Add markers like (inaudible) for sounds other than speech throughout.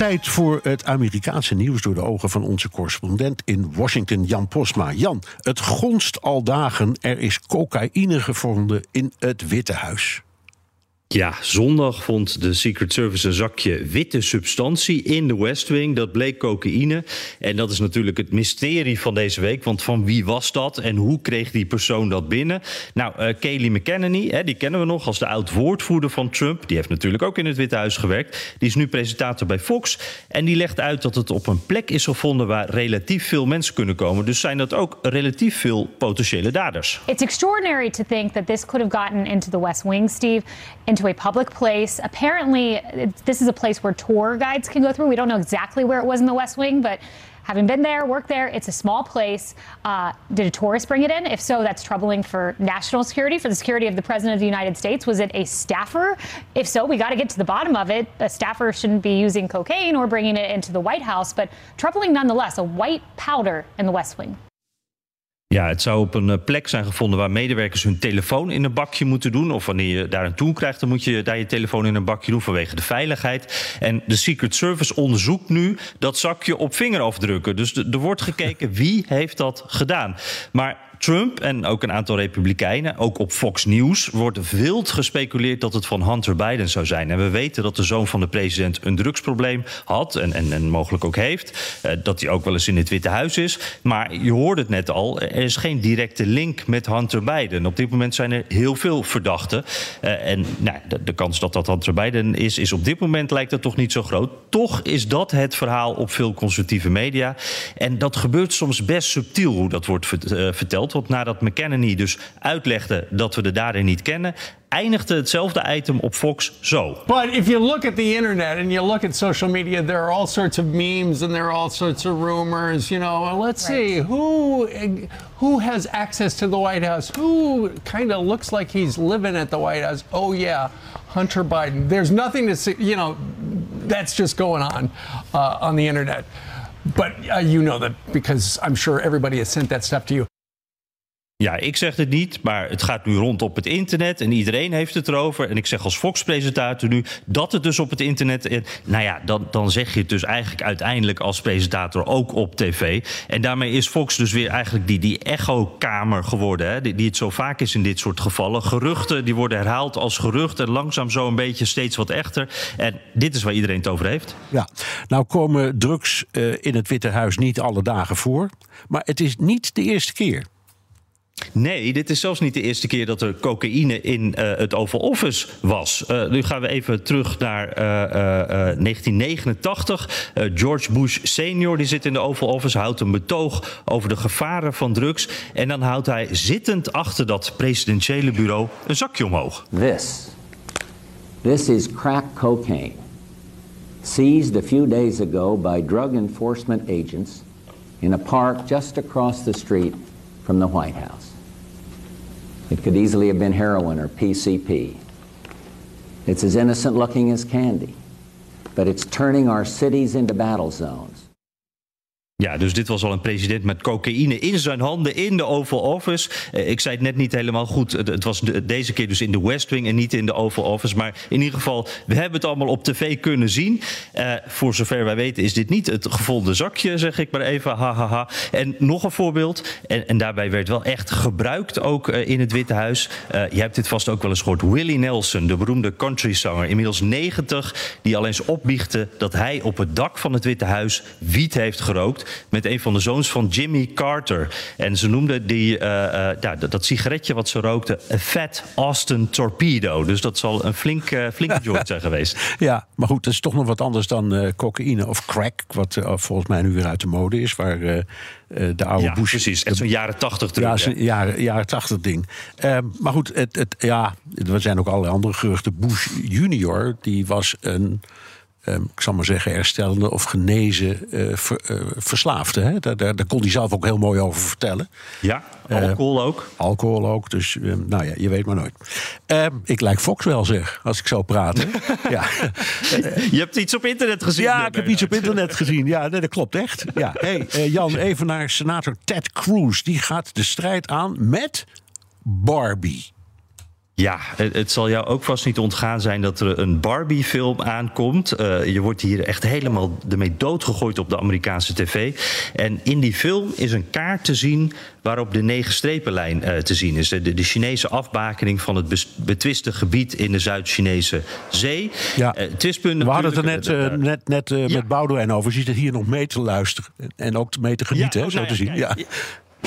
Tijd voor het Amerikaanse nieuws door de ogen van onze correspondent in Washington, Jan Postma. Jan, het gonst al dagen. Er is cocaïne gevonden in het Witte Huis. Ja, zondag vond de Secret Service een zakje witte substantie in de West Wing. Dat bleek cocaïne. En dat is natuurlijk het mysterie van deze week. Want van wie was dat en hoe kreeg die persoon dat binnen? Nou, uh, Kayleigh McEnany, hè, die kennen we nog als de oud-woordvoerder van Trump. Die heeft natuurlijk ook in het Witte Huis gewerkt. Die is nu presentator bij Fox. En die legt uit dat het op een plek is gevonden waar relatief veel mensen kunnen komen. Dus zijn dat ook relatief veel potentiële daders. It's extraordinary to think that this could have gotten into the West Wing, Steve. Into a public place. Apparently, this is a place where tour guides can go through. We don't know exactly where it was in the West Wing, but having been there, worked there, it's a small place. Uh, did a tourist bring it in? If so, that's troubling for national security, for the security of the President of the United States. Was it a staffer? If so, we got to get to the bottom of it. A staffer shouldn't be using cocaine or bringing it into the White House, but troubling nonetheless, a white powder in the West Wing. Ja, het zou op een eh, plek zijn gevonden waar medewerkers hun telefoon in een bakje moeten doen. Of wanneer je daar een toe krijgt, dan moet je daar je telefoon in een bakje doen vanwege de veiligheid. En de Secret Service onderzoekt nu dat zakje op vingerafdrukken. Dus er wordt gekeken wie heeft dat gedaan. Maar Trump en ook een aantal Republikeinen, ook op Fox News, wordt wild gespeculeerd dat het van Hunter Biden zou zijn. En we weten dat de zoon van de president een drugsprobleem had en, en, en mogelijk ook heeft. Uh, dat hij ook wel eens in het Witte Huis is. Maar je hoorde het net al, er is geen directe link met Hunter Biden. Op dit moment zijn er heel veel verdachten. Uh, en nou, de, kans dat dat Hunter Biden is, is op dit moment lijkt het toch niet zo groot. Toch is dat het verhaal op veel conservatieve media. En dat gebeurt soms best subtiel hoe dat wordt verteld. Want nadat McKenney dus uitlegde dat we de dader niet kennen, eindigde hetzelfde item op Fox zo. But if you look at the internet and you look at social media, there are all sorts of memes and there are all sorts of rumors. You know, let's right. see who who has access to the White House. Who kind of looks like he's living at the White House. Oh yeah, Hunter Biden. There's nothing to see. You know, that's just going on uh, on the internet. But uh, you know that because I'm sure everybody has sent that stuff to you. Ja, ik zeg het niet, maar het gaat nu rond op het internet en iedereen heeft het erover. En ik zeg als Fox-presentator nu dat het dus op het internet. Nou ja, dan, dan zeg je het dus eigenlijk uiteindelijk als presentator ook op tv. En daarmee is Fox dus weer eigenlijk die, die echo-kamer geworden. Hè, die, het zo vaak is in dit soort gevallen. Geruchten die worden herhaald als geruchten. Langzaam zo een beetje steeds wat echter. En dit is waar iedereen het over heeft. Ja, nou komen drugs uh, in het Witte Huis niet alle dagen voor. Maar het is niet de eerste keer. Nee, dit is zelfs niet de eerste keer dat er cocaïne in uh, het Oval Office was. Uh, nu gaan we even terug naar uh, 1989. George Bush senior die zit in de Oval Office, houdt een betoog over de gevaren van drugs. En dan houdt hij zittend achter dat presidentiële bureau een zakje omhoog. This, this is crack cocaine. Seized a few days ago by drug enforcement agents in a park just across the street from the White House. It could easily have been heroin or PCP. It's as innocent looking as candy, but it's turning our cities into battle zones. Ja, dus dit was al een president met cocaïne in zijn handen in de Oval Office. Uh, ik zei het net niet helemaal goed. Het, was de, deze keer dus in de West Wing en niet in de Oval Office. Maar in ieder geval, we hebben het allemaal op tv kunnen zien. Uh, voor zover wij weten is dit niet het gevonden zakje, zeg ik maar even. Ha, ha, ha. En nog een voorbeeld. En, en daarbij werd wel echt gebruikt ook uh, in het Witte Huis. je hebt dit vast ook wel eens gehoord. Willie Nelson, de beroemde countryzanger, inmiddels 90, die al eens opbiechte dat hij op het dak van het Witte Huis wiet heeft gerookt met een van de zoons van Jimmy Carter. En ze noemden die, uh, uh, ja, dat, sigaretje wat ze rookten een Fat Austin Torpedo. Dus dat zal een flink, uh, flinke (laughs) joint zijn geweest. Ja, maar goed, dat is toch nog wat anders dan cocaïne of crack. Wat volgens mij nu weer uit de mode is. Waar de oude ja, Bush... precies. Zo'n jaren tachtig ding. Ja, zo'n jaren, jaren tachtig ding. Ehm, maar goed, het, het, ja, er zijn ook allerlei andere geruchten. Bush junior, die was een... ehm, ik zal maar zeggen, herstellende of genezen eh, ver- eh, verslaafden. Hè? Daar, daar, daar kon hij zelf ook heel mooi over vertellen. Ja, alcohol ook. Alcohol ook, dus ehm, nou ja, je weet maar nooit. Ehm, ik lijk Fox wel zeg, als ik zo praat. (laughs) Ja. Je hebt iets op internet gezien. ja, eh, ik heb iets op internet gezien. Ja, nee, dat klopt echt. Ja. Hey, eh, Jan, even naar senator Ted Cruz. Die gaat de strijd aan met Barbie. Ja, het, het zal jou ook vast niet ontgaan zijn dat er een Barbie-film aankomt. Eh, je wordt hier echt helemaal ermee doodgegooid op de Amerikaanse tv. En in die film is een kaart te zien waarop de negen strepenlijn eh, te zien is. De, de, Chinese afbakening van het betwiste gebied in de Zuid-Chinese zee. Ja. Twistpunt We hadden het er net, net, net Ja. met Boudewijn over. Je zit er hier nog mee te luisteren. En ook mee te genieten, Ja, hè, oh, zo nou te zien. Ja.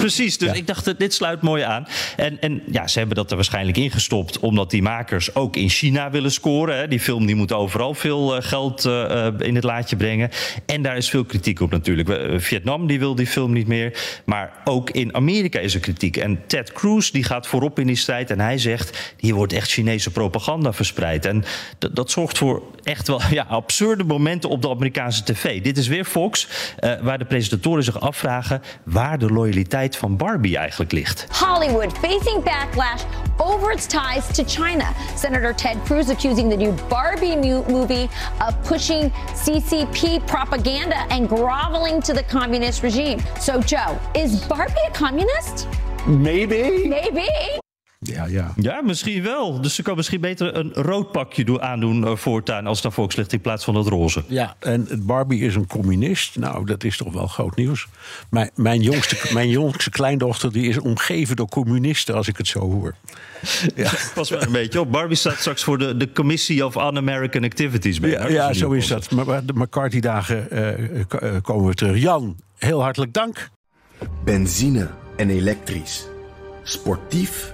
Precies, dus Ja. ik dacht, dit sluit mooi aan. En, en ja, ze hebben dat er waarschijnlijk ingestopt... omdat die makers ook in China willen scoren. Hè. Die film die moet overal veel eh, geld eh, eh, in het laadje brengen. En daar is veel kritiek op natuurlijk. Vietnam die wil die film niet meer. Maar ook in Amerika is er kritiek. En Ted Cruz die gaat voorop in die strijd. En hij zegt, hier wordt echt Chinese propaganda verspreid. En dat, dat zorgt voor echt wel (laughs) ja, absurde momenten op de Amerikaanse tv. Dit is weer Fox, waar de presentatoren zich afvragen... waar de loyaliteit van Barbie eigenlijk ligt. Hollywood facing backlash over its ties to China. Senator Ted Cruz accusing the new Barbie movie of pushing CCP propaganda and groveling to the communist regime. So, Joe, is Barbie a communist? Maybe. Maybe. Ja, ja. Ja, misschien wel. Dus ze kan misschien beter een rood pakje doen, aandoen uh, voortaan... als het naar Fox ligt in plaats van dat roze. Ja, en Barbie is een communist. Nou, dat is toch wel groot nieuws. Mijn, mijn, jongste, (laughs) mijn jongste kleindochter die is omgeven door communisten, als ik het zo hoor. Ja, (laughs) Pas wel een beetje op. Barbie staat straks voor de, de Commissie of Un-American Activities. ja, Bernard. ja zo is dat. Maar maar de McCarthy-dagen eh, k- eh, komen we terug. Jan, heel hartelijk dank. Benzine en elektrisch. Sportief